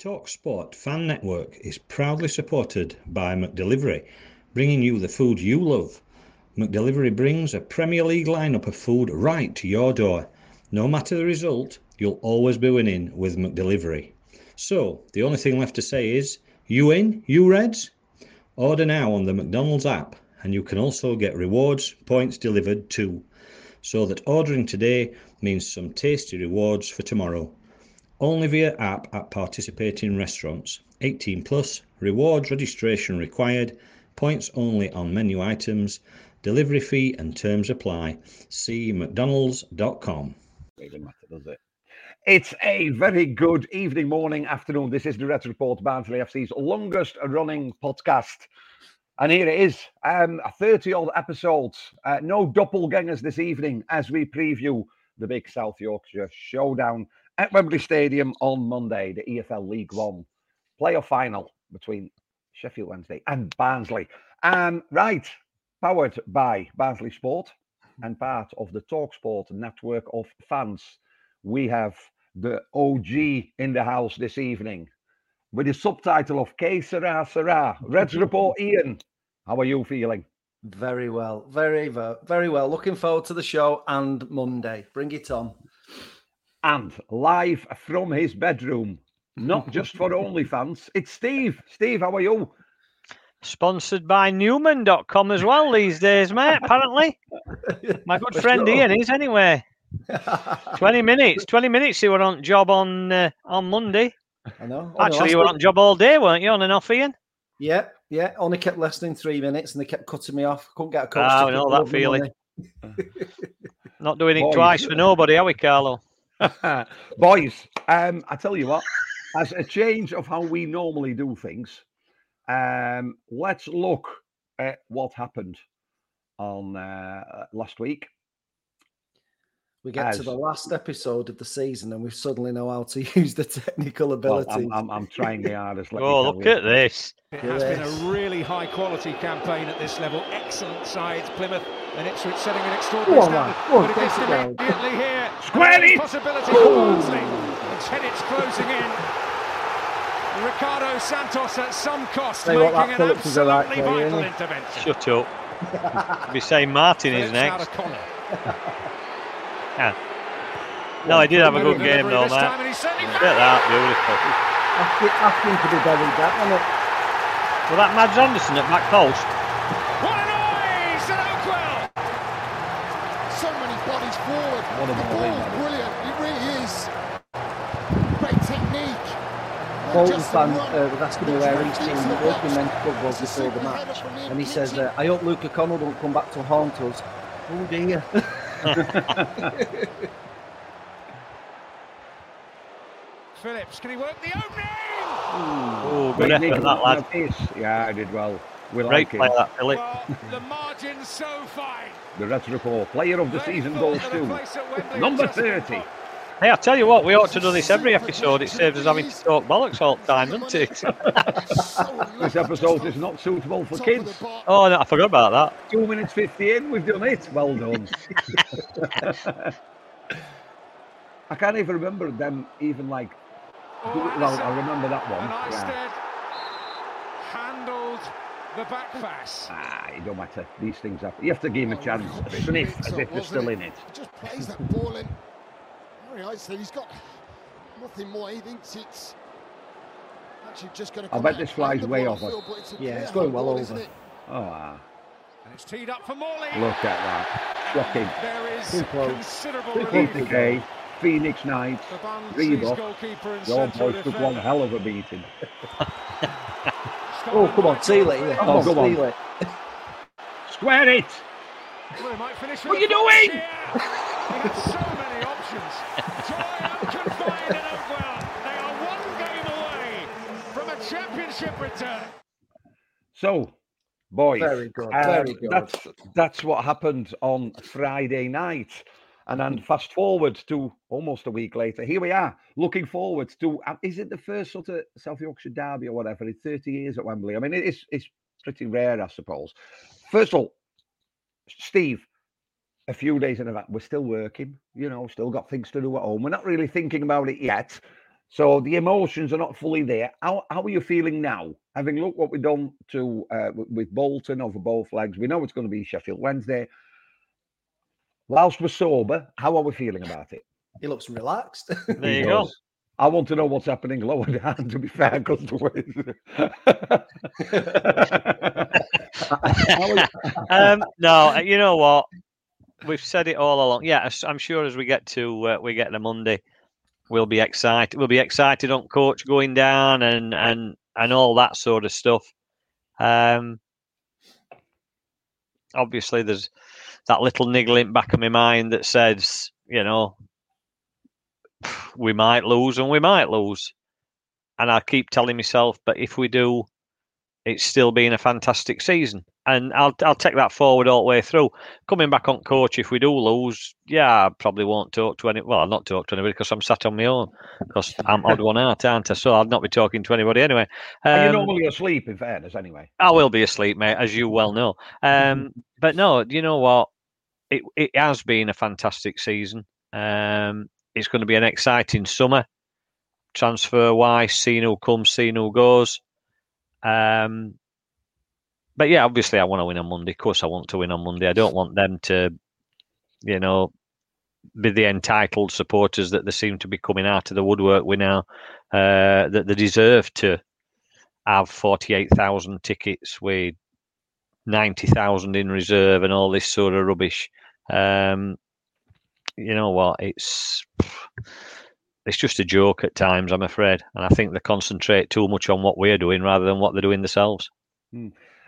TalkSport Fan Network is proudly supported by McDelivery, bringing you the food you love. McDelivery brings a Premier League lineup of food right to your door. No matter the result, you'll always be winning with McDelivery. So, the only thing left to say is, you in, you Reds? Order now on the McDonald's app, and you can also get rewards points delivered too. So that ordering today means some tasty rewards for tomorrow. Only via app at participating restaurants. 18 plus, rewards registration required, points only on menu items, delivery fee and terms apply. See mcdonalds.com. Doesn't matter, does it? It's a very good evening, morning, afternoon. This is the Red Report, Barnsley FC's longest running podcast. And here it is, um, a 30 odd episodes. Uh, no doppelgangers this evening as we preview the big South Yorkshire showdown at Wembley Stadium on Monday, the EFL League One playoff final between Sheffield Wednesday and Barnsley. Um, right, powered by Barnsley Sport and part of the Talksport network of fans we have the OG in the house this evening with the subtitle of Que Sera Sera. Reds Report Ian, how are you feeling? Very well, very, very well. Looking forward to the show and Monday. Bring it on. And live from his bedroom, not just for OnlyFans, it's Steve. Steve, how are you? Sponsored by Newman.com as well these days, mate, apparently. My good friend Ian is anyway. 20 minutes. 20 minutes you were on job on uh, on Monday. I know. Actually, you were on job all day, weren't you? On and off, Ian? Yeah, yeah. Only kept less than three minutes and they kept cutting me off. Couldn't get a coach. Oh, I know that feeling. Not doing it Boys. twice for nobody, are we, Carlo? Boys, um, I tell you what, as a change of how we normally do things, um, let's look at what happened on uh, last week we get As, to the last episode of the season and we suddenly know how to use the technical ability. Well, I'm, I'm, I'm, trying the hardest. oh, look you. at this. It has been a really high quality campaign at this level. Excellent sides, Plymouth and Ipswich setting an extraordinary standard. Oh, but it gets immediately here. Square it! Possibility for Barnsley. And Tedic's closing in. Ricardo Santos at some cost Say making what, an absolutely like vital yeah. intervention. Shut up. be saying Martin is next. Yeah. No, I did have a good game though, man. Look at that, beautiful. Asking to be buried that, wasn't it? Well, that Mads Andersen at back post. What a noise at Oakwell! So many bodies forward. What a the ball, brilliant. It really is. Great technique. Bolton fan uh, was asking me where each team the working men's club was before the match, and he says, uh, "I hope Luca Connell don't come back to haunt us." Oh dear. Phillips, can he work the opening? Oh, good effort, that lad. Yeah, I did well. We Great like play, it. that, Philip. Well, the margin's so fine. The Reds report. Player of the season goes to number 30. Hey, I tell you what, we ought to do this every episode. It saves us having to talk bollocks all the time, doesn't it? this episode is not suitable for kids. Oh, no, I forgot about that. Two minutes 50 in, we've done it. Well done. I can't even remember them even like. Well, I remember that one. And yeah. handled the back pass. Ah, it don't matter. These things happen. You have to give him a chance. Sniff as if they're still in it. Just plays that ball in. Harry Iceland, he's got nothing more. He thinks it's actually just going to. I bet this flies way off. Yeah, it's going well over. It? Oh, wow. And it's teed up for Morley. Look at that. Shocking. There is Too close. considerable Too relief. close. K, Phoenix Knights, The Barnsley's Reebok. Your central boys took one hell of a beating. Oh, come on, seal it. Yeah. Oh, on, come on. Oh, seal it. Square it! Well, might What are you doing? here. He has so many options. Joy unconfined in Oakwell. They are one game away from a championship return. So, boys, Very good, very good. That's that's what happened on Friday night, and then fast forward to almost a week later. Here we are, looking forward to. uh, Is it the first sort of South Yorkshire derby or whatever in 30 years at Wembley? I mean, it's it's pretty rare, I suppose. First of all, Steve, a few days in advance, we're still working. You know, still got things to do at home. We're not really thinking about it yet. So the emotions are not fully there. How, how are you feeling now? Having looked what we've done to uh, with Bolton over both legs, we know it's going to be Sheffield Wednesday. Whilst we're sober, how are we feeling about it? He looks relaxed. There He you go. I want to know what's happening lower down. To be fair, because the way. um, no, you know what? We've said it all along. Yeah, I'm sure as we get to uh, we get to Monday, we'll be excited. We'll be excited on coach going down and and and all that sort of stuff. Um, obviously, there's that little niggle niggling back of my mind that says, you know, we might lose and we might lose, and I keep telling myself, but if we do, it's still been a fantastic season. And I'll I'll take that forward all the way through. Coming back on coach, if we do lose, yeah, I probably won't talk to any. Well, I'll not talk to anybody because I'm sat on my own. Because I'm odd one out, aren't I? So I'll not be talking to anybody anyway. Are you're normally asleep, in fairness, anyway? I will be asleep, mate, as you well know. Um, but no, you know what? It it has been a fantastic season. Um, it's going to be an exciting summer, transfer wise. Seeing who comes, seeing who goes. Um, but yeah, obviously, I want to win on Monday. Of course, I want to win on Monday. I don't want them to, you know, be the entitled supporters that they seem to be coming out of the woodwork with now. Uh, that they deserve to have 48,000 tickets with 90,000 in reserve and all this sort of rubbish. Um, you know what? It's it's just a joke at times, I'm afraid. And I think they concentrate too much on what we're doing rather than what they're doing themselves.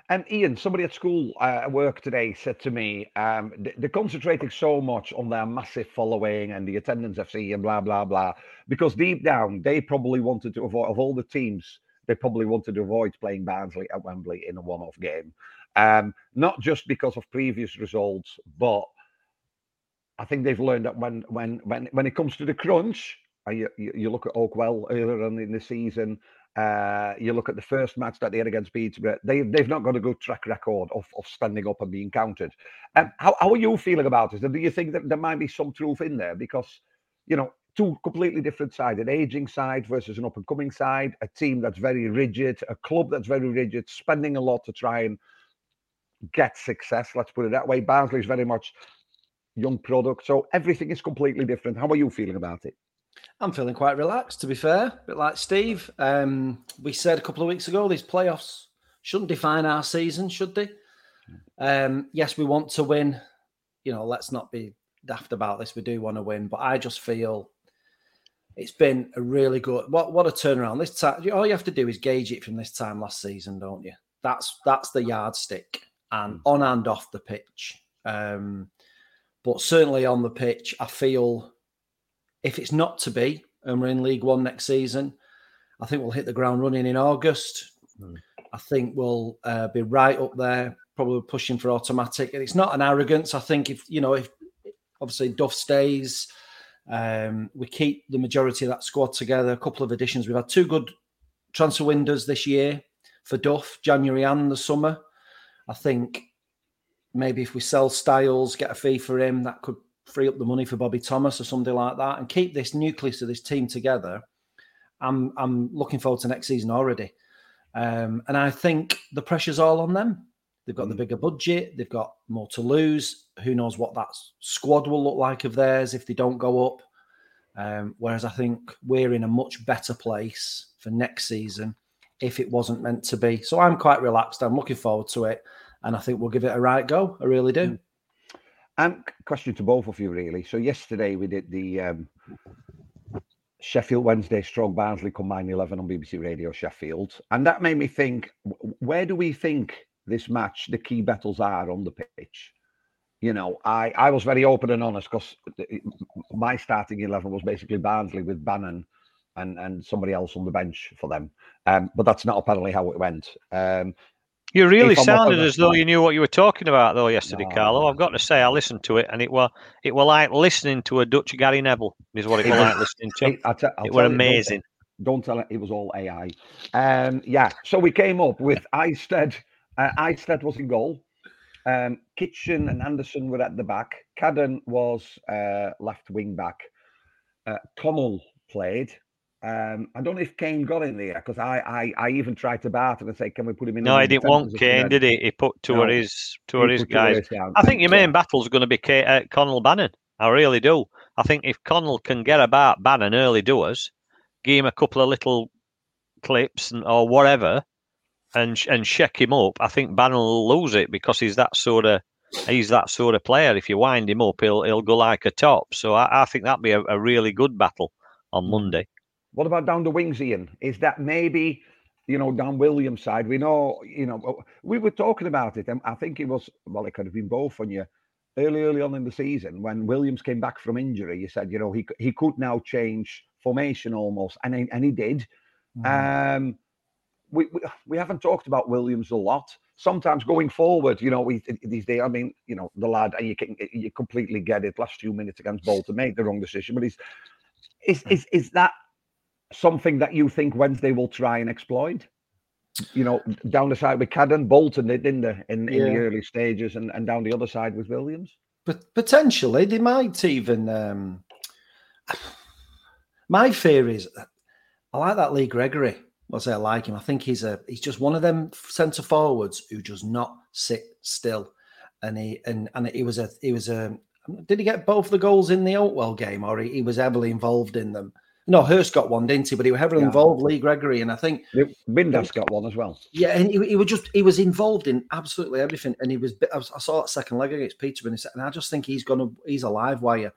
And Ian, somebody at school uh, at work today said to me, um, they're concentrating so much on their massive following and the attendance FC and blah blah blah, because deep down they probably wanted to avoid of all the teams, they probably wanted to avoid playing Barnsley at Wembley in a one-off game, um, not just because of previous results, but I think they've learned that when when when when it comes to the crunch, you, you look at Oakwell earlier on in the season. Uh, you look at the first match that they had against Peterborough. They they've not got a good track record of, of standing up and being counted. Um, how how are you feeling about this? And do you think that there might be some truth in there? Because you know, two completely different sides: an aging side versus an up and coming side. A team that's very rigid, a club that's very rigid, spending a lot to try and get success. Let's put it that way. Barnsley is very much young product, so everything is completely different. How are you feeling about it? I'm feeling quite relaxed, to be fair. A bit like Steve. Um, we said a couple of weeks ago these playoffs shouldn't define our season, should they? Um, yes, we want to win. You know, let's not be daft about this. We do want to win, but I just feel it's been a really good. What what a turnaround this time. All you have to do is gauge it from this time last season, don't you? That's that's the yardstick, and on and off the pitch. Um, but certainly on the pitch, I feel if it's not to be, and we're in League One next season, I think we'll hit the ground running in August. I think we'll uh, be right up there, probably pushing for automatic. And it's not an arrogance. I think if you know, if obviously Duff stays, um, we keep the majority of that squad together. A couple of additions. We've had two good transfer windows this year for Duff, January and the summer. I think maybe if we sell Styles, get a fee for him, that could free up the money for Bobby Thomas or something like that, and keep this nucleus of this team together. I'm I'm looking forward to next season already, um, and I think the pressure's all on them. They've got the bigger budget. They've got more to lose. Who knows what that squad will look like of theirs if they don't go up. Um, whereas I think we're in a much better place for next season if it wasn't meant to be. So I'm quite relaxed. I'm looking forward to it, and I think we'll give it a right go. I really do. Um, question to both of you, really. So yesterday we did the um, Sheffield Wednesday Strong Barnsley combined eleven on BBC Radio Sheffield, and that made me think: where do we think this match, the key battles are on the pitch? You know, I I was very open and honest because my starting eleven was basically Barnsley with Bannon, and and somebody else on the bench for them. Um, but that's not apparently how it went. Um, You really sounded as though you knew what you were talking about, though, yesterday, No, Carlo. I've got to say, I listened to it, and it were it were like listening to a Dutch Gary Neville. Is what it, It was- like listening to. It, I te- I'll it were tell you, don't- amazing. Don't tell it it was all AI. Um, yeah, so we came up with Isted. Uh, Isted was in goal. Um, Kitchen and Andersen were at the back. Cadden was uh, left wing back. Uh, Connell played. Um, I don't know if Kane got in there because I, I I even tried to barter and say, can we put him in? No, he didn't want Kane, did he? He put two of No, his two of his two of guys. his down. I think your main battle's going to be K- uh, Connell Bannon. I really do. I think if Connell can get about Bannon early doers, give him a couple of little clips and, or whatever, and and shake him up, I think Bannon will lose it because he's that sort of he's that sort of player. If you wind him up, he'll he'll go like a top. So I, I think that'd be a, a really good battle on Monday. What about down the wings, Ian? Is that maybe, you know, down Williams' side? We know, you know, we were talking about it, and I think it was, well, it could have been both on you early, early on in the season when Williams came back from injury. You said, you know, he he could now change formation almost, and he, and he did. Um, we, we we haven't talked about Williams a lot. Sometimes going forward, you know, we these days. I mean, you know, the lad, and you can you completely get it. Last few minutes against Bolton, made the wrong decision, but he's is is is that something that you think Wednesday will try and exploit? You know, down the side with Cadden, Bolton did in the in, in the early stages, and, and down the other side with Williams. But potentially they might even. Um, my fear is, that I like that Lee Gregory. I say I like him. I think he's a he's just one of them centre forwards who does not sit still. And he and and he was a he was a. Did he get both the goals in the Oakwell game, or he, he was heavily involved in them? No, Hurst got one, didn't he? But he was heavily Yeah. involved, Lee Gregory, and I think Windass got one as well. yeah, and he, he was just he was involved in absolutely everything, and he was. I, was- I saw that second leg against Peterborough, and I just think he's gonna he's a live wire.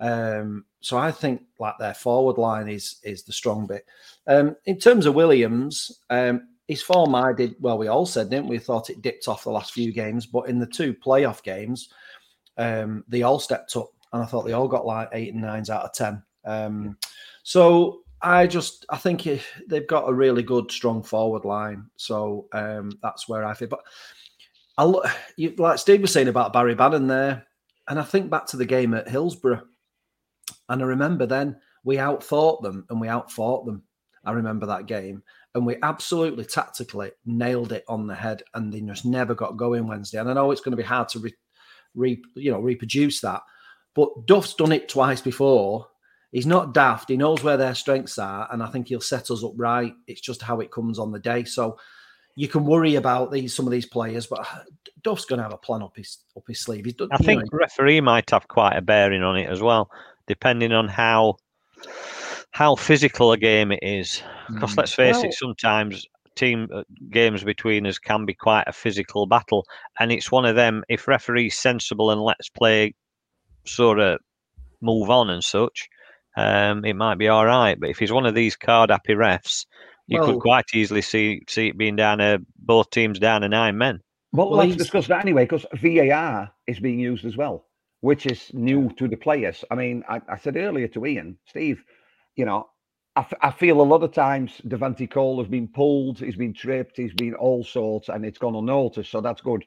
Um, so I think like their forward line is is the strong bit. Um, in terms of Williams, um, his form I did well. We all said, didn't we? Thought it dipped off the last few games, but in the two playoff games, um, they all stepped up, and I thought they all got like eight and nines out of ten. Um, so I just I think they've got a really good strong forward line. So um, that's where I feel. But I look you, like Steve was saying about Barry Bannon there, and I think back to the game at Hillsborough, and I remember then we outthought them and we outfought them. I remember that game, and we absolutely tactically nailed it on the head, and they just never got going Wednesday. And I know it's going to be hard to re, re you know reproduce that, but Duff's done it twice before. He's not daft. He knows where their strengths are, and I think he'll set us up right. It's just how it comes on the day. So you can worry about these some of these players, but Duff's going to have a plan up his up his sleeve. He's done. I think know, the referee might have quite a bearing on it as well, depending on how how physical a game it is. Because let's face Well- it, sometimes team uh, games between us can be quite a physical battle, and it's one of them. If referee's sensible and lets play sort of move on and such, um, it might be all right. But if he's one of these card happy refs, you Well- could quite easily see see it being down to both teams down to nine men. Well, Well, let's he's- discuss that anyway, because VAR is being used as well, which is new to the players. I mean, I, I said earlier to Ian, Steve, you know, I, f- I feel a lot of times Devante Cole has been pulled, he's been tripped, he's been all sorts, and it's gone unnoticed, so that's good.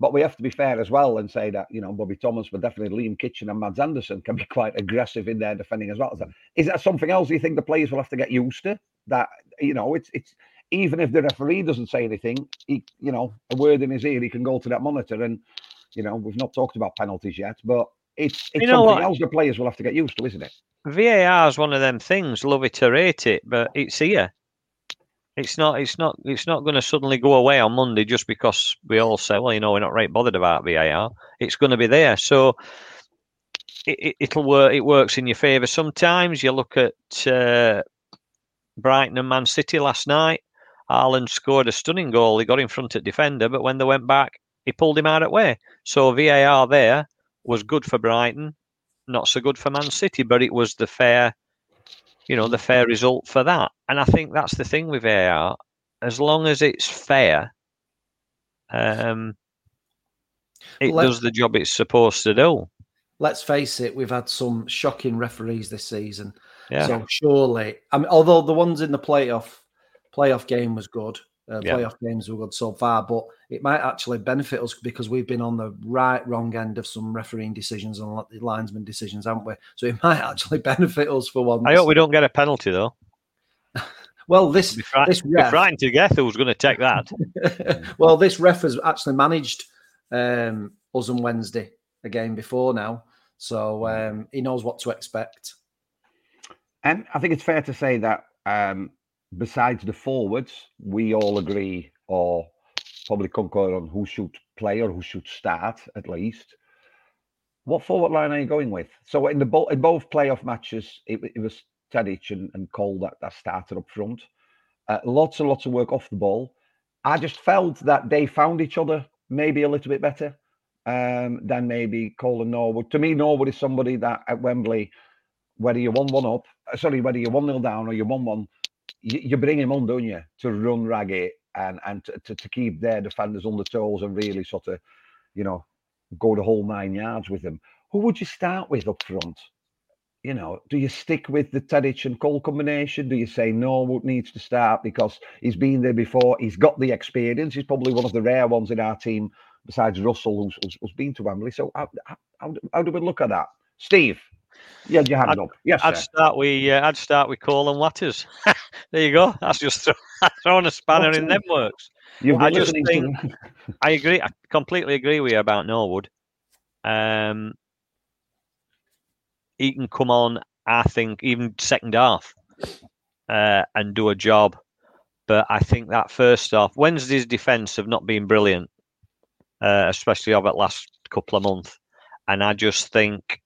But we have to be fair as well and say that, you know, Bobby Thomas, but definitely Liam Kitchen and Mads Andersen can be quite aggressive in their defending as well. Is that something else you think the players will have to get used to? That, you know, it's, it's, even if the referee doesn't say anything, he, you know, a word in his ear, he can go to that monitor. And, you know, we've not talked about penalties yet, but it's, it's You know something what? else the players will have to get used to, isn't it? VAR is one of them things. Love it or hate it, but it's here. It's not. It's not. It's not going to suddenly go away on Monday just because we all say, "Well, you know, we're not right bothered about VAR." It's going to be there, so it, it, it'll work. It works in your favour. Sometimes you look at uh, Brighton and Man City last night. Haaland scored a stunning goal. He got in front of defender, but when they went back, he pulled him out of way. So VAR there was good for Brighton, not so good for Man City, but it was the fair, you know, the fair result for that. And I think that's the thing with AR. As long as it's fair, um, it Let- does the job it's supposed to do. let's face it, we've had some shocking referees this season. Yeah. So surely, I mean, although the ones in the playoff playoff game was good, uh, Yeah. playoff games were good so far, but it might actually benefit us because we've been on the right wrong end of some refereeing decisions and li- linesman decisions, haven't we? So it might actually benefit us for once. I hope we don't get a penalty though. Well, this Be, fri- this be ref, frightened to death who's going to take that. well, this ref has actually managed um, us on Wednesday again before now, so um, he knows what to expect. And I think it's fair to say that um, besides the forwards, we all agree or probably concur on who should play or who should start at least. What forward line are you going with? So in the bo- in both playoff matches, it, it was Tedic and, and Cole that, that started up front. Uh, lots and lots of work off the ball. I just felt that they found each other maybe a little bit better um, than maybe Cole and Norwood. To me, Norwood is somebody that at Wembley, whether you one one up, uh, sorry, whether you're one nil down or you're one one, you, bring him on, don't you, to run ragged and and to, to, to keep their defenders on the toes and really sort of, you know, go the whole nine yards with them. Who would you start with up front? You know, do you stick with the Tedic and Cole combination? Do you say Norwood needs to start because he's been there before? He's got the experience. He's probably one of the rare ones in our team besides Russell, who's, who's, who's been to Wembley. So how, how how do we look at that? Steve, you had your hand I'd- up. Yes, I'd sir. start with uh, I'd start with Cole and Watters. there you go. That's just throw, throwing a spanner in them works. You've I just think- to I agree. I completely agree with you about Norwood. Um, he can come on. I think even second half uh, and do a job. But I think that first half, Wednesday's defence have not been brilliant, uh, especially over the last couple of months. And I just think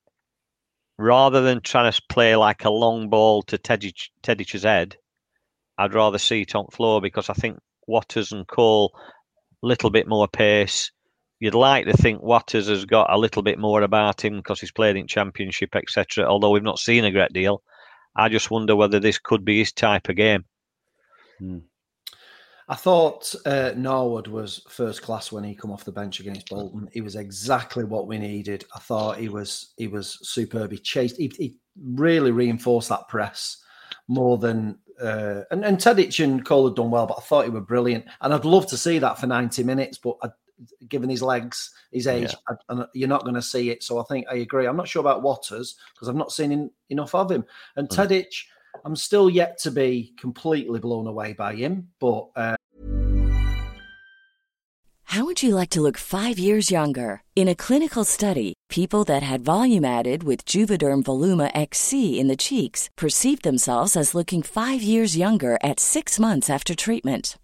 rather than trying to play like a long ball to Tedic, Tedic's head, I'd rather see it on floor because I think Watters and Cole a little bit more pace. You'd like to think Watters has got a little bit more about him because he's played in Championship, etc. Although we've not seen a great deal, I just wonder whether this could be his type of game. Hmm. I thought uh, Norwood was first class when he come off the bench against Bolton. He was exactly what we needed. I thought he was he was superb. He chased. He, he really reinforced that press more than. Uh, and and Tedic and Cole had done well, but I thought he were brilliant. And I'd love to see that for ninety minutes, but I, given his legs, his age, I, and you're not going to see it. So I think I agree. I'm not sure about Watters because I've not seen in, enough of him. And Tedic, I'm still yet to be completely blown away by him, but. Uh, How would you like to look five years younger? In a clinical study, people that had volume added with Juvederm Voluma XC in the cheeks perceived themselves as looking five years younger at six months after treatment.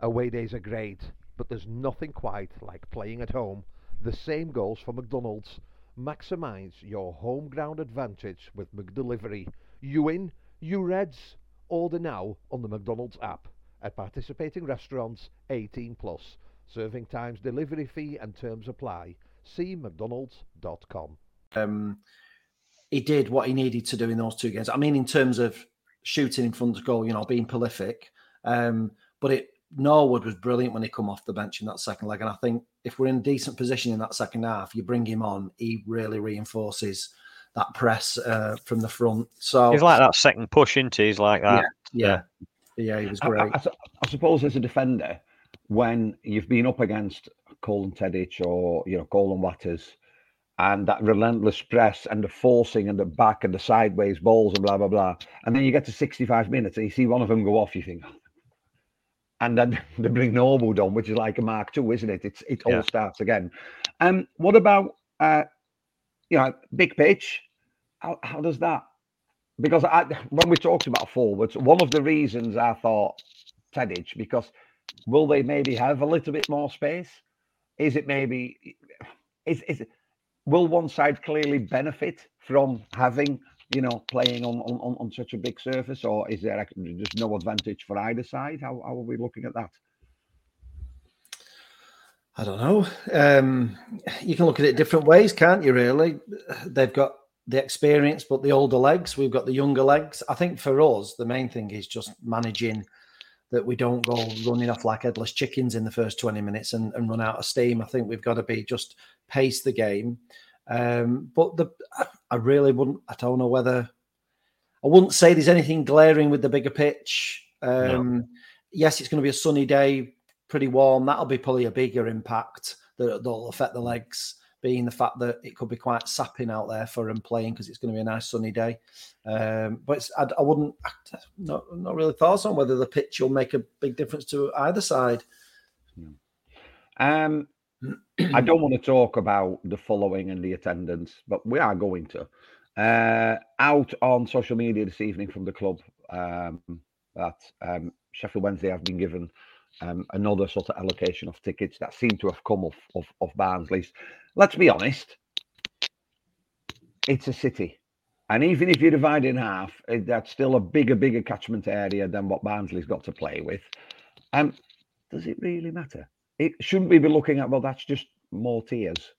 Away days are great, but there's nothing quite like playing at home. The same goes for McDonald's. Maximise your home ground advantage with McDelivery. You win, you Reds. Order now on the McDonald's app. At participating restaurants, 18 plus. Serving times, delivery fee, and terms apply. See McDonald's.com. um, he did what he needed to do in those two games. I mean, in terms of shooting in front of goal, you know, being prolific. Um, but it Norwood was brilliant when he come off the bench in that second leg, and I think if we're in a decent position in that second half, you bring him on, he really reinforces that press uh, from the front. So He's like that second push into. He's like that. yeah, yeah, he was I- I- great. I, I suppose as a defender, when you've been up against Colin Tedic or you know Colin Watters, and that relentless press and the forcing and the back and the sideways balls and blah blah blah, and then you get to 65 minutes and you see one of them go off, you think. And then they bring Norwood on, which is like a Mark II, isn't it? It's it all Yeah. starts again, Um, what about uh, you know, big pitch? How, how does that? Because I, when we talked about forwards, one of the reasons I thought Tedic, because will they maybe have a little bit more space? Is it maybe is is will one side clearly benefit from having you know playing on on, on such a big surface, or is there just no advantage for either side? How, how are we looking at that? I don't know. Um, you can look at it different ways, can't you? Really, they've got the experience, but the older legs. We've got the younger legs. I think for us, the main thing is just managing that we don't go running off like headless chickens in the first 20 minutes and, and run out of steam. I think we've got to be just pace the game. Um, but the I really wouldn't. I don't know whether I wouldn't say there's anything glaring with the bigger pitch. Um, no. Yes, it's going to be a sunny day pretty warm. That'll be probably a bigger impact that, will affect the legs, being the fact that it could be quite sapping out there for them playing because it's going to be a nice sunny day. Um, but I, I, wouldn't, not, not really thoughts on whether the pitch will make a big difference to either side. Um, I don't want to talk about the following and the attendance, but we are going to. Uh, out on social media this evening from the club um, that um, Sheffield Wednesday have been given um, another sort of allocation of tickets that seem to have come off of, of Barnsley's. Let's be honest, it's a city. And even if you divide in half, that's still a bigger, bigger catchment area than what Barnsley's got to play with. Um, does it really matter? It shouldn't we be looking at, well, that's just more tears,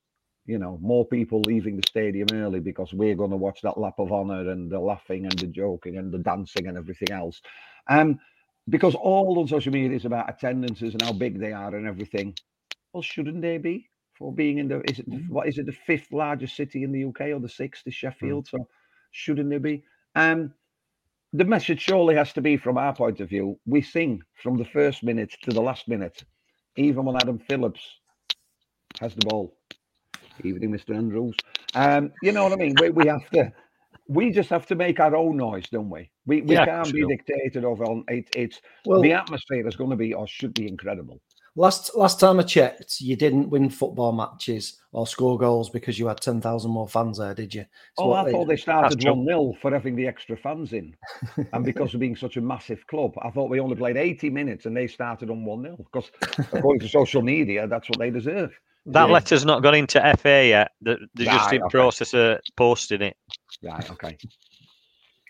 you know, more people leaving the stadium early because we're going to watch that lap of honour and the laughing and the joking and the dancing and everything else. Um, because all on social media is about attendances and how big they are and everything. Well, shouldn't they be for being in the is it mm. what is it the fifth largest city in the UK or the sixth is Sheffield? Mm. So shouldn't they be? Um, the message surely has to be from our point of view. We sing from the first minute to the last minute, even when Adam Phillips has the ball. Evening, Mr. Andrews. Um, you know what I mean? We, we have to we just have to make our own noise, don't we? We we yeah, can't be dictated over on it, it's well, the atmosphere is going to be or should be incredible. Last last time I checked, you didn't win football matches or score goals because you had ten thousand more fans there, did you? oh, I thought they started one 0 for having the extra fans in, and because of being such a massive club, I thought we only played eighty minutes and they started on one 0 because according to social media, that's what they deserve. That yeah. letter's not gone into FA yet. They're, they're right, just in okay. process of posting it. Right. Okay.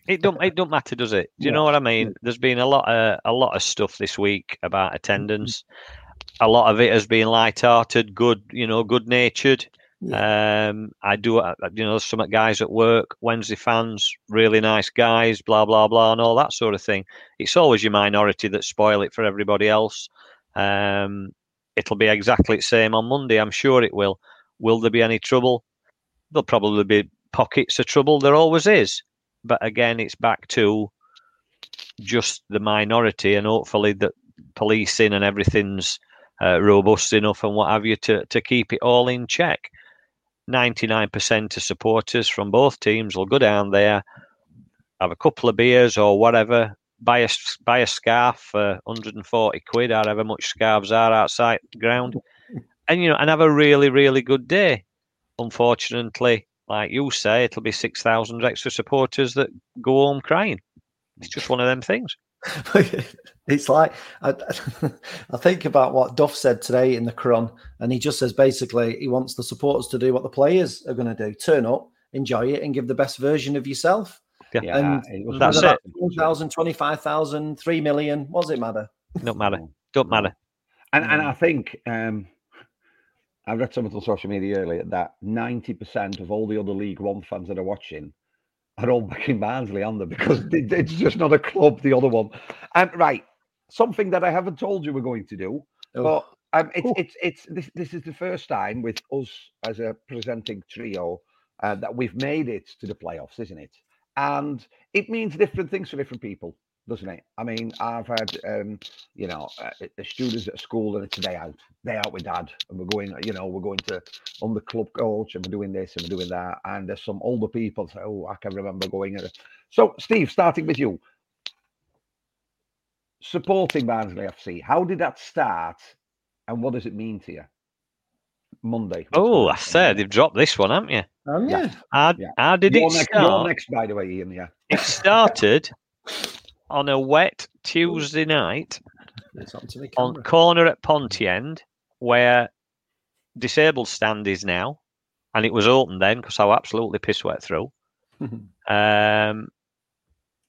It don't. It don't matter, does it? Do you yeah. know what I mean? There's been a lot of a lot of stuff this week about attendance. A lot of it has been light-hearted, good. You know, good-natured. Yeah. Um, I do, uh, you know, some guys at work, Wednesday fans, really nice guys, blah blah blah, and all that sort of thing. It's always your minority that spoil it for everybody else. Um, it'll be exactly the same on Monday. I'm sure it will. Will there be any trouble? There'll probably be pockets of trouble. There always is. But again, it's back to just the minority, and hopefully that policing and everything's uh, robust enough and what have you to, to keep it all in check. 99% of supporters from both teams will go down there, have a couple of beers or whatever, buy a buy a scarf for 140 quid, however much scarves are outside the ground, and you know, and have a really really good day. Unfortunately, like you say, it'll be six thousand extra supporters that go home crying. It's just one of them things. it's like I, I, think about what Duff said today in the Chron, and he just says basically he wants the supporters to do what the players are going to do: turn up, enjoy it, and give the best version of yourself. Yeah, and that's it. 1,000, 25,000, 3 million. What does it matter? Don't matter. Don't matter. And and I think um, I read something on social media earlier that 90% of all the other League One fans that are watching are all backing Barnsley on them because it's just not a club, the other one. And um, right, something that I haven't told you we're going to do, oh. but um, it's, it's, it's, this, this is the first time with us as a presenting trio uh, that we've made it to the playoffs, isn't it? and it means different things for different people doesn't it? I mean, I've had, um, you know, uh, the students at school and it's a day out, day out with dad, and we're going, you know, we're going to on the club coach and we're doing this and we're doing that. And there's some older people say, oh, I can remember going. So, Steve, starting with you, supporting Barnsley FC, how did that start, and what does it mean to you? Monday. Oh, I said they've dropped this one, haven't you? Um, yeah. How, Yeah. how did you're it next, start? You're next, by the way, Ian. Yeah. It started on a wet Tuesday night on to the on camera. corner at Ponty End, where disabled stand is now, and it was open then because I was absolutely piss wet through. Um,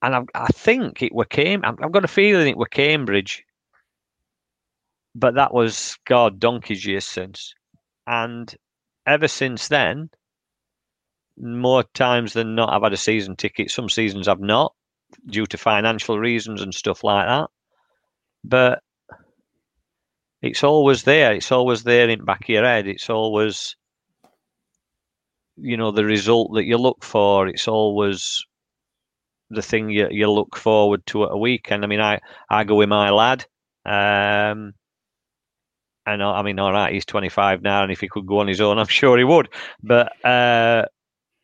and I, I think it were Cam. I've I've got a feeling it were Cambridge, but that was God donkey's years since, and ever since then, more times than not, I've had a season ticket. Some seasons I've not, due to financial reasons and stuff like that. But it's always there. It's always there in the back of your head. It's always, you know, the result that you look for. It's always the thing you, you look forward to at a weekend. I mean, I, I go with my lad. Um, and I I mean, all right, he's 25 now, and if he could go on his own, I'm sure he would. But uh,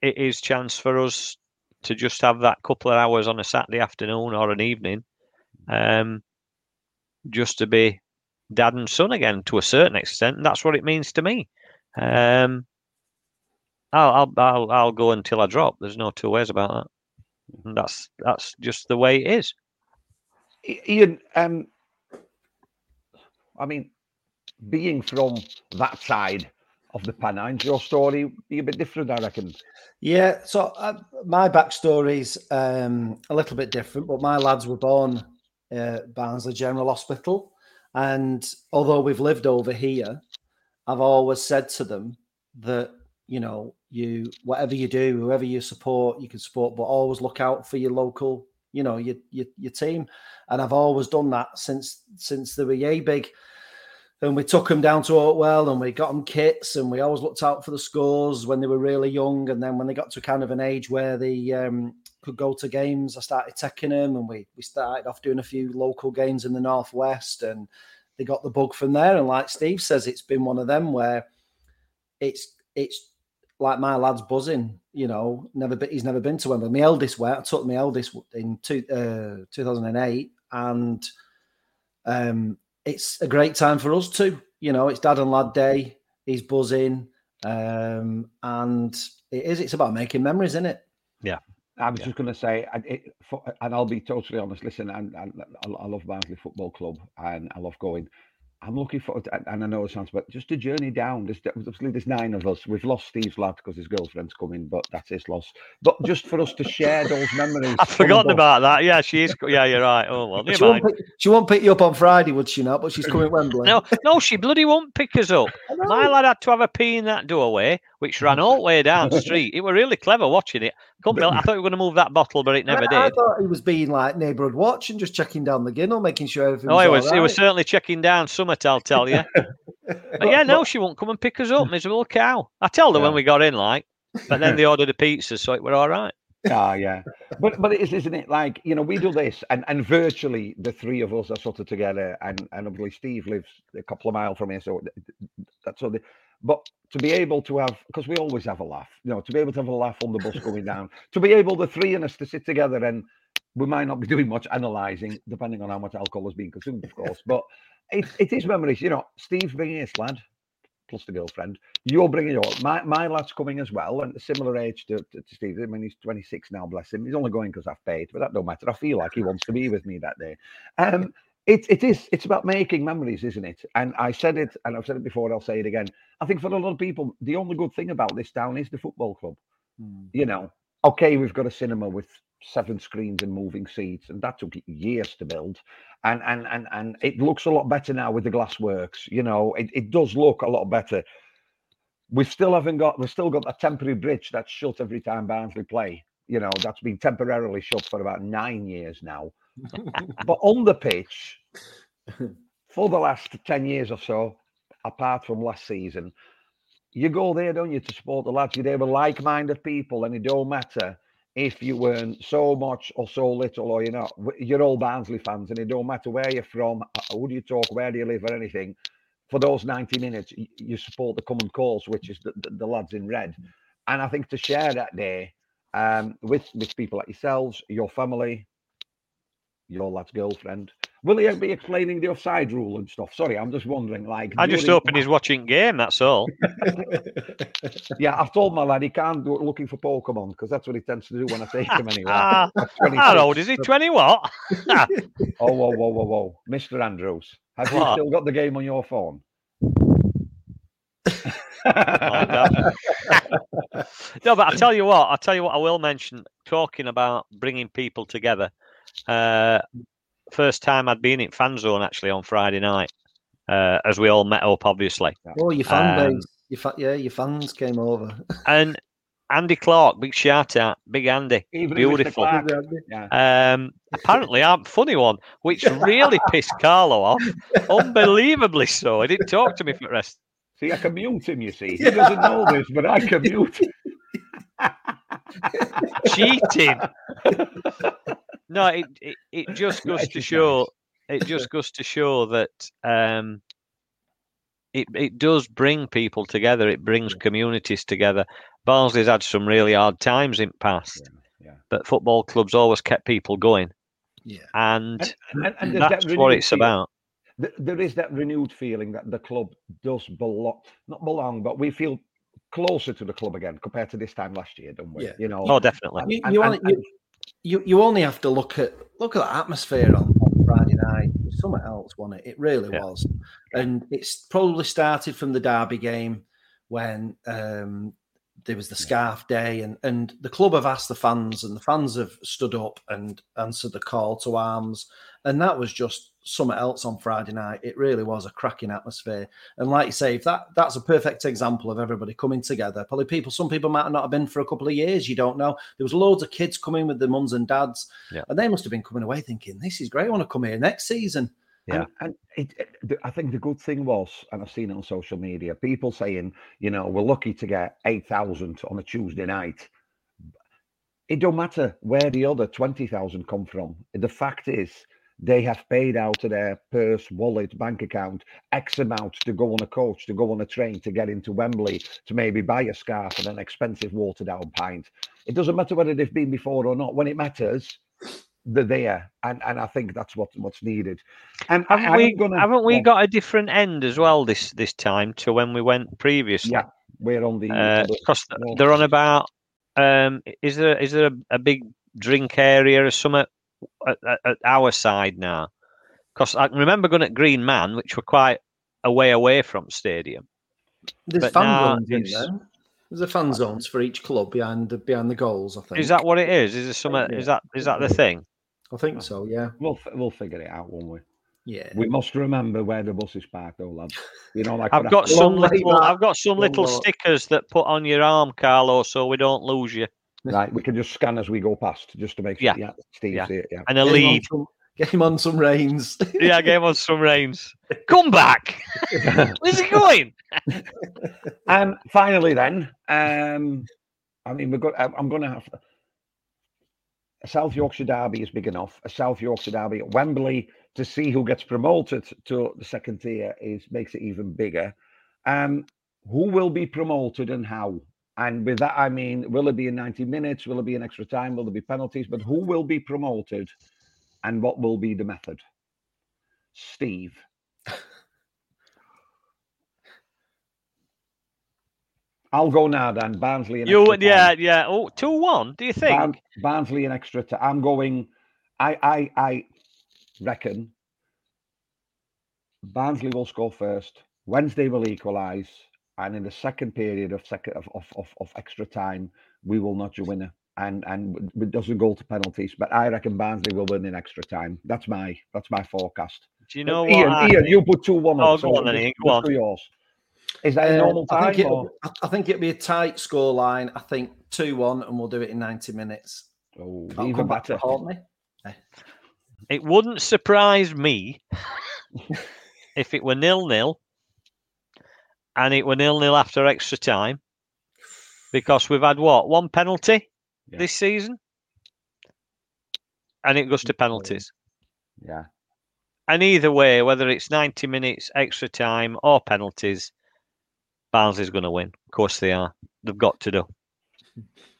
it is chance for us to just have that couple of hours on a Saturday afternoon or an evening, um, just to be dad and son again to a certain extent. And that's what it means to me. Um, I'll, I'll I'll I'll go until I drop. There's no two ways about that. And that's that's just the way it is. Ian, um, I mean, being from that side of the Pennines, your story be a bit different, I reckon. Yeah, so uh, my backstory's um, a little bit different, but my lads were born uh, Barnsley General Hospital, and although we've lived over here, I've always said to them that you know you whatever you do, whoever you support, you can support, but always look out for your local, you know, your your, your team, and I've always done that since since they were yay big and we took them down to Oakwell and we got them kits and we always looked out for the scores when they were really young. And then when they got to kind of an age where they um, could go to games I started taking them and we we started off doing a few local games in the northwest and they got the bug from there. And like Steve says it's been one of them where it's it's like my lad's buzzing you know never he's never been to Wembley. My eldest went I took my eldest in two, uh, 2008 and um it's a great time for us too. You know, it's Dad and Lad Day. He's buzzing, um, and it is. It's about making memories, isn't it? Yeah. I was just going to say, and, it, for, and I'll be totally honest. Listen, and, and I, I love Barnsley Football Club, and I love going. I'm looking for, and and I know it sounds, but just a journey down. There's obviously there's nine of us. We've lost Steve's lad because his girlfriend's coming, but that's his loss. But just for us to share those memories. I've forgotten about that. Yeah, she is. Yeah, you're right. Oh well, She won't, pick, she won't pick you up on Friday, would she not? But she's coming to Wembley. No, no, she bloody won't pick us up. My lad had to have a pee in that doorway, which ran all the way down the street. It were really clever watching it. Couldn't believe- I thought we were going to move that bottle, but it never I, I thought he was being like neighbourhood watch and just checking down the ginnel, making sure everything. No, was he all was. He was certainly checking down Summit. I'll tell you. But yeah, no, she won't come and pick us up. Miserable cow. I told her when we got in, like, but then they ordered a pizza, so it were all right. Ah, yeah. But but it is, isn't it? Like you know, we do this, and and virtually the three of us are sort of together, and and obviously Steve lives a couple of miles from here, so th- th- that's all. The, but to be able to have, because we always have a laugh, you know, to be able to have a laugh on the bus going down, to be able the three of us to sit together, and we might not be doing much analysing, depending on how much alcohol is being consumed, of course. But it, it is memories. You know, Steve's bringing his lad plus the girlfriend. You're bringing your my my lad's coming as well, and similar age to, to, to Steve. I mean, he's 26 now, bless him. He's only going because I've paid, but that don't matter. I feel like he wants to be with me that day. Um, it it is it's about making memories, isn't it? And I said it, and I've said it before. I'll say it again. I think for a lot of people, the only good thing about this town is the football club. Hmm. You know, okay, we've got a cinema with seven screens and moving seats, and that took years to build. And and and and it looks a lot better now with the glass works. You know, it, it does look a lot better. We still haven't got we've still got that temporary bridge that's shut every time Barnsley play. You know, that's been temporarily shut for about nine years now. But on the pitch, for the last 10 years or so, apart from last season, you go there, don't you, to support the lads. You're there with like minded people, and it don't matter if you weren't so much or so little, or you're not. You're all Barnsley fans, and it don't matter where you're from, uh, who do you talk, where do you live, or anything. For those 90 minutes, you support the common cause, which is the, the, the lads in red. And I think to share that day um, with, with people like yourselves, your family, your lad's girlfriend, will he be explaining the offside rule and stuff? Sorry, I'm just wondering. Like, I just during- hoping he's watching game. That's all. Yeah, I've told my lad he can't go looking for Pokemon because that's what he tends to do when I take him anywhere. Ah, How old is he? Twenty what? Oh, whoa, whoa, whoa, whoa, Mr. Andrews, have you still got the game on your phone? no, but I tell you what, I tell you what, I will mention talking about bringing people together. Uh, first time I'd been in fan zone actually on Friday night, uh, as we all met up, obviously. Oh, your fan Um, base. Your fa- yeah, your fans came over. And Andy Clark, big shout out, big Andy, Even beautiful. Clark- Yeah. Um, apparently, I'm funny one, which really pissed Carlo off, unbelievably so. He didn't talk to me for the rest. See, I can mute him, you see. He doesn't know this, but I can mute him. Cheating. no, it, it it just goes to show. It just goes to show that um, it it does bring people together. It brings communities together. Barnsley's had some really hard times in the past, yeah. but football clubs always kept people going. Yeah, and, And, and that that's what it's feel- about. th- There is that renewed feeling that the club does belong, not belong, but we feel closer to the club again compared to this time last year, don't we? Yeah. You know. Oh, definitely. You, And- you, and- only, you, you, you only have to look at look at the atmosphere on, on Friday night. It was something else, wasn't it? It really Yeah. was. And it's probably started from the Derby game when um, there was the scarf day, and, and the club have asked the fans, and the fans have stood up and answered the call to arms. And that was just something else on Friday night. It really was a cracking atmosphere. And like you say, if that that's a perfect example of everybody coming together. Probably people, some people might not have been for a couple of years. You don't know. There was loads of kids coming with their mums and dads, Yeah. and they must have been coming away thinking, "This is great. I want to come here next season." Yeah. And, and it, it- I think the good thing was, and I've seen it on social media, people saying, you know, we're lucky to get 8,000 on a Tuesday night. It don't matter where the other 20,000 come from. The fact is, they have paid out of their purse, wallet, bank account X amount to go on a coach, to go on a train, to get into Wembley, to maybe buy a scarf and an expensive watered down pint. It doesn't matter whether they've been before or not. When it matters, they're there, and and I think that's what what's needed. And Haven't I'm we? gonna- haven't we got a different end as well this this time to when we went previously? Yeah, we're on the. Uh, because they're on about. Um, is there is there a, a big drink area or something at, at, at our side now? Because I can remember going at Green Man, which were quite a way away from stadium. There's But fan zones in there. There's a fan zones for each club behind the behind the goals. I think. Is that what it is? Is there some? Is that is that the thing? I think so. Yeah. We'll we'll figure it out, won't we? Yeah. We must remember where the bus is parked, though, lads. You know, like I've got some little. I've got some little stickers that put on your arm, Carlo, so we don't lose you. Right, we can just scan as we go past, just to make sure. Yeah. Yeah, Steve's Yeah. here. Yeah. And a Get him on lead. some- Get him on some reins. yeah, I gave on some reins. Come back. Where's he going? And finally, then, um, I mean, we've got. I'm going to have a South Yorkshire derby is big enough. A South Yorkshire derby at Wembley to see who gets promoted to the second tier is makes it even bigger. Um, who will be promoted and how? And with that, I mean, will it be in 90 minutes? Will it be in extra time? Will there be penalties? But who will be promoted, and what will be the method? Steve. I'll go now then. Barnsley and You, extra time. yeah, yeah. Oh, two one. Do you think? Barn- Barnsley and extra time. I'm going. I I I reckon Barnsley will score first. Wednesday will equalise, and in the second period of second of, of, of, of extra time, we will notch a winner. And and it doesn't go to penalties, but I reckon Barnsley will win in extra time. That's my that's my forecast. Do you know But what? Ian, I Ian, think? you put two one Oh, up. go on then, just- Ian, go just on. yours. Is that a Uh, normal I time? think, or? I- I think it'll be a tight score line. I think 2 1, and we'll do it in 90 minutes. Oh, I'll even come back to better. haunt me. It wouldn't surprise me if it were nil nil, and it were nil nil after extra time, because we've had what one penalty Yeah. this season, and it goes to penalties. Yeah. And either way, whether it's ninety minutes, extra time, or penalties, Barnsley's going to win. Of course they are. They've got to do.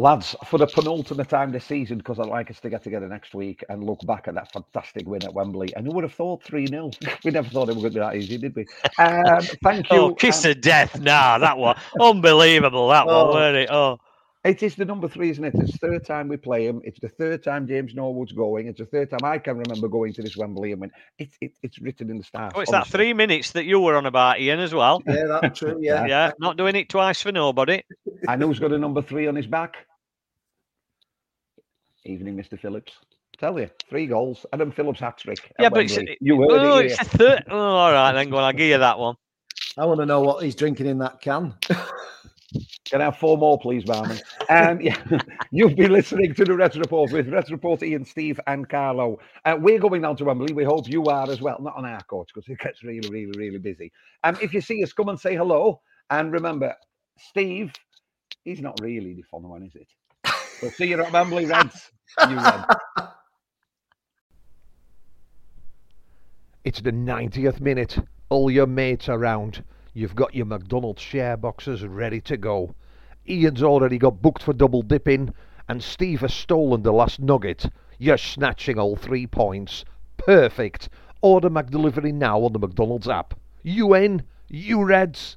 Lads, for the penultimate time this season, because I'd like us to get together next week and look back at that fantastic win at Wembley. And who would have thought 3 0? we never thought it was going to be that easy, did we? Um, thank you. Oh, kiss of death. Nah, that one. unbelievable. That Oh. one, weren't it? Oh, It is the number three, isn't it? It's the third time we play him. It's the third time James Norwood's going. It's the third time I can remember going to this Wembley and win. It's it, it's written in the stars. oh it's that three minutes that you were on about, Ian, as well. Yeah, that's true. Yeah. Yeah, not doing it twice for nobody. And who's got a number three on his back? Evening, Mr. Phillips. Tell you, three goals. Adam Phillips hat trick. Yeah, but it's, you heard oh, it's a third. Oh, all right, then go on. I'll give you that one. I want to know what he's drinking in that can. Can I have four more, please, Barman? Um, yeah, you've been listening to the Red Report with Red Report Ian, Steve, and Carlo. Uh, we're going down to Wembley. We hope you are as well. Not on our coach because it gets really, really, really busy. Um, if you see us, come and say hello. And remember, Steve, he's not really the fun one, is it? We'll see you at Wembley, Reds. You. It's the 90th minute. All your mates around. You've got your McDonald's share boxes ready to go. Ian's already got booked for double dipping, and Steve has stolen the last nugget. You're snatching all three points. Perfect. Order McDelivery now on the McDonald's app. You in? You Reds?